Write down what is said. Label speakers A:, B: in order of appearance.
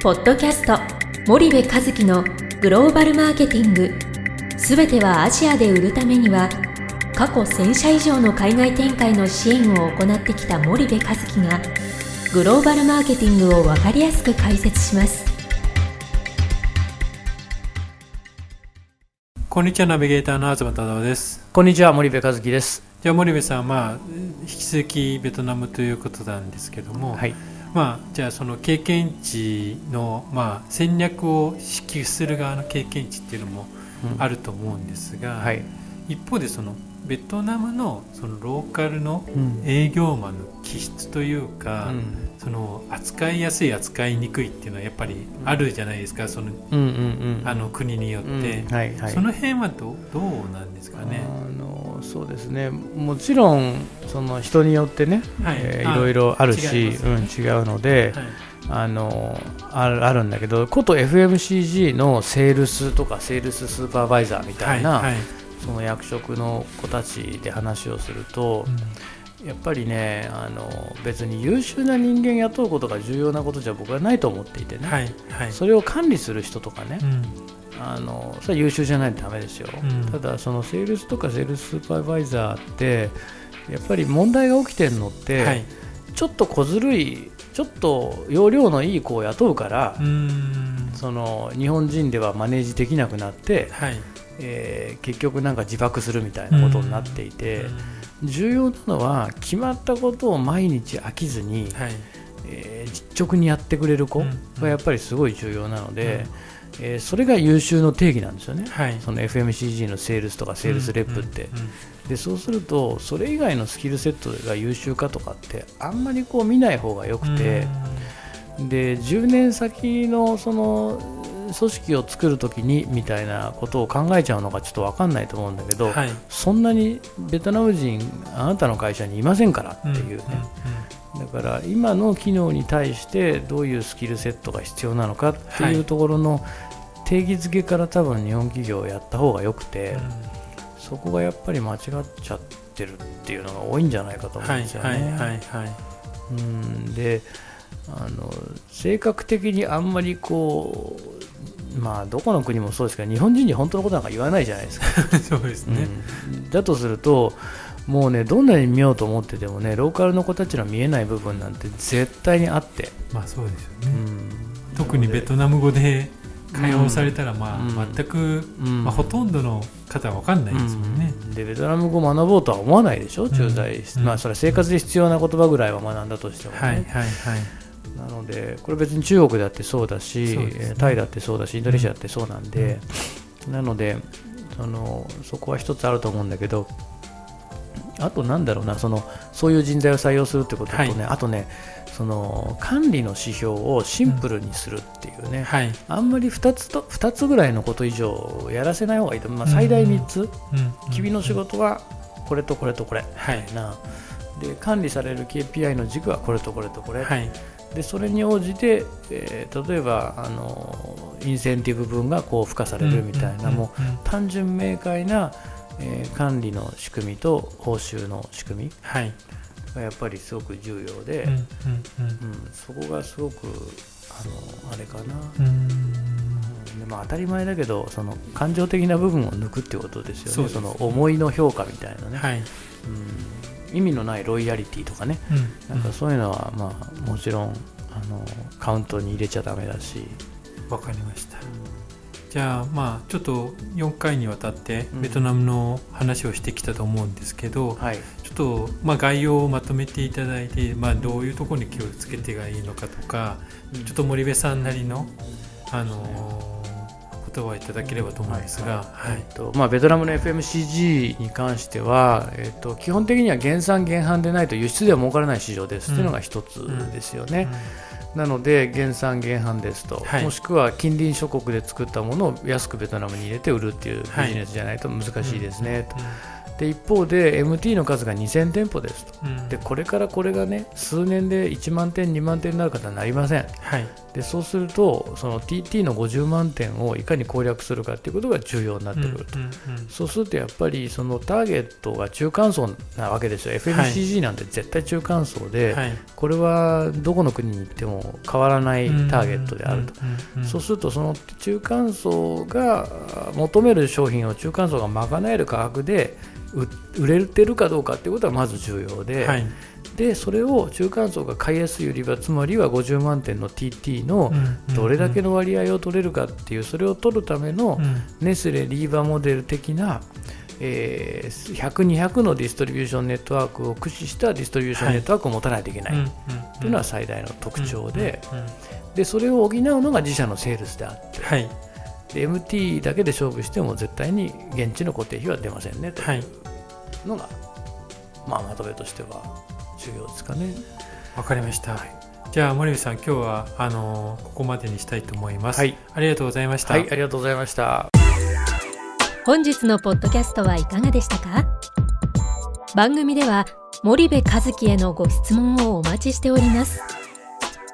A: ポッドキャスト森部和樹のグローバルマーケティング。すべてはアジアで売るためには過去1000社以上の海外展開の支援を行ってきた森部和樹がグローバルマーケティングを分かりやすく解説します。
B: こんにちはナビゲーターの東忠夫です。
C: こんにちは森部和樹です。
B: じゃあ森部さんまあ引き続きベトナムということなんですけども、
C: はい
B: まあ、じゃあその経験値の、まあ、戦略を指揮する側の経験値っていうのもあると思うんですが、
C: はい。
B: 一方でそのベトナムのそのローカルの
C: うん。
B: 営業マンの気質というか、
C: うん。
B: その扱いやすい扱いにくいっていうのはやっぱりあるじゃないですか、その
C: うんうんうん。
B: あの国によって、
C: うん。はいはい。
B: その辺はどうどうなんですかね？
C: あのそうですね。もちろんその人によってね、
B: はい。
C: えー
B: あ
C: いろいろあるし
B: ます
C: うん、違うので、
B: はい。
C: あのあるあるんだけどこと FMCG のセールスとかセールススーパーバイザーみたいな、
B: はいはい。
C: その役職の子たちで話をすると、やっぱりねあの別に優秀な人間雇うことが重要なことじゃ僕はないと思っていてね、
B: はいはい。
C: それを管理する人とかね、
B: うん
C: あのそれは優秀じゃないとダメですよ、
B: うん。
C: ただそのセールスとかセールススーパーバイザーってやっぱり問題が起きてるのって、
B: はい。
C: ちょっと小ずるいちょっと容量のいい子を雇うから、その日本人ではマネージできなくなって、
B: はい。
C: えー結局なんか自爆するみたいなことになっていて、重要なのは決まったことを毎日飽きずに、
B: はい。
C: えー実直にやってくれる子
B: うん。
C: がやっぱりすごい重要なので、えーそれが優秀の定義なんですよね。
B: はい。
C: その FMCG のセールスとかセールスレップって、でそうするとそれ以外のスキルセットが優秀かとかってあんまりこう見ない方がよくて、で10年先のその組織を作るときにみたいなことを考えちゃうのがちょっと分かんないと思うんだけど、
B: はい。
C: そんなにベトナム人あなたの会社にいませんからっていうね、
B: ん
C: だから今の機能に対してどういうスキルセットが必要なのかって
B: はいいう
C: ところの定義づけから多分日本企業やった方がよくて、
B: うん。
C: そこがやっぱり間違っちゃってるっていうのが多いんじゃないかと思うん
B: はい
C: ですよね。
B: はいはいはい。
C: うん。であの性格的にあんまりこうまあどこの国もそうですけど日本人に本当のことなんか言わないじゃないですか。
B: そうですね、
C: うん。だとするともうねどんなに見ようと思っててもねローカルの子たちの見えない部分なんて絶対にあって、
B: まあそうですよね、
C: うん。
B: 特にベトナム語で会話をされたら、まあ、
C: うん。
B: 全く、
C: うん。
B: まあ、ほとんどの方は分かんないですもんね、
C: うん。でベトナム語を学ぼうとは思わないでしょ、駐在、
B: うん。
C: まあ、それは生活で必要な言葉ぐらいは学んだとしてもね、
B: はいはいはい。
C: なので、これ別に中国だってそうだし、
B: ね。
C: えータイだってそうだし、インドネシアだってそうなんで、なのでその、そこは一つあると思うんだけど、あとなんだろうな、そのそういう人材を採用するってこととね、
B: はい。
C: あとね、その管理の指標をシンプルにするっていうね、
B: はい、
C: あんまり2つと2つぐらいのこと以上やらせない方がいいと、まあ、最大3つ、
B: うん。
C: 君の仕事はこれとこれとこれ。
B: はい。
C: みたいな、で管理される KPI の軸はこれとこれとこれ、
B: はい。
C: でそれに応じて、えー例えばあのインセンティブ分がこう付加されるみたいな、もう
B: うん。うん。うん。
C: 単純明快な、えー管理の仕組みと報酬の仕組み
B: はい。
C: がやっぱりすごく重要で、
B: うんうん
C: うん。そこがすごくあのあれかな、でまあ、当たり前だけどその感情的な部分を抜くってことですよね。
B: そ
C: の思いの評価みたいなね、
B: はい、
C: うん、意味のないロイヤリティとかね。
B: うん。
C: なんかそういうのは、まあ、もちろんあのカウントに入れちゃダメだし、
B: わかりましたじゃあまあちょっと4回にわたって
C: うん。
B: ベトナムの話をしてきたと思うんですけど、
C: はい。
B: ちょっとまあ概要をまとめていただいて、まあ、どういうところに気をつけてがいいのかとかちょっと森部さんなりの、あのー言葉をいただければと思うんですが、はい。
C: えっとまあ、ベトナムの FMCG に関しては、えっと、基本的には減産減販でないと輸出では儲からない市場です、
B: うん
C: というのが一つですよね。なので減産減販ですと、
B: はい。
C: もしくは近隣諸国で作ったものを安くベトナムに入れて売るっていうビジネスじゃないと難しいですね、とで一方で MT の数が2000店舗ですと。
B: うん。
C: でこれからこれがね数年で1万点2万点になる方はなりません。
B: はい。
C: でそうするとその TT の50万点をいかに攻略するかっていうことが重要になってくると、
B: うんうん
C: そうするとやっぱりそのターゲットが中間層なわけですよ。FMCG なんて絶対中間層で、
B: はい。
C: これはどこの国に行っても変わらないターゲットであると、
B: うんうんうん
C: そうするとその中間層があ求める商品を中間層が賄える価格でう売れてるかどうかっていうことはまず重要で、
B: はい。
C: でそれを中間層が買いやすい売り場つまりは50万点の TT の
B: うん
C: どれだけの割合を取れるかっていうそれを取るための
B: うん。
C: ネスレリーバモデル的な、えー100、200のディストリビューションネットワークを駆使したディストリビューションネットワークを持たないといけない、
B: うんうん
C: っていうのは最大の特徴で,、でそれを補うのが自社のセールスであって
B: はい。
C: で MT だけで勝負しても絶対に現地の固定費は出ませんねと。
B: はい。いう
C: のが、まあ、まとめとしては重要ですかね。
B: わかりました、じゃあ森部さん今日はあのここまでにしたいと思います、
C: はい、
B: ありがとうございました、
C: はい、ありがとうございました。
A: 本日のポッドキャストはいかがでしたか？番組では森部和樹へのご質問をお待ちしております